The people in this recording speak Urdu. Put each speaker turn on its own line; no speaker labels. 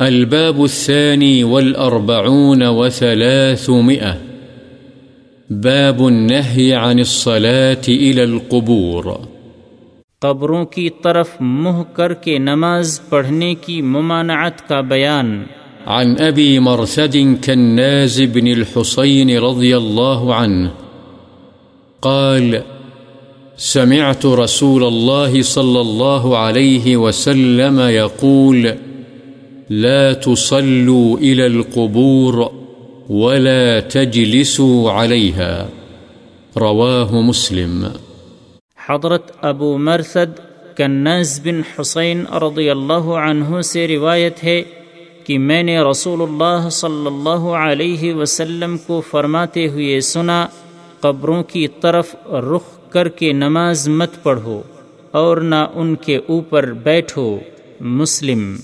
الباب الثاني والأربعون وثلاثمئة باب النهي عن الصلاة إلى القبور.
قبروں کی طرف منہ کر کے نماز پڑھنے کی ممانعت کا بیان.
عن أبي مرثد كالناز بن الحصين رضي الله عنه. قال سمعت رسول الله صلى الله عليه وسلم يقول لا تصلوا إلى القبور ولا تجلسوا عليها. رواه مسلم.
حضرت ابو مرثد کنز بن حسین رضی اللہ عنہ سے روایت ہے کہ میں نے رسول اللہ صلی اللہ علیہ وسلم کو فرماتے ہوئے سنا، قبروں کی طرف رخ کر کے نماز مت پڑھو اور نہ ان کے اوپر بیٹھو، مسلم۔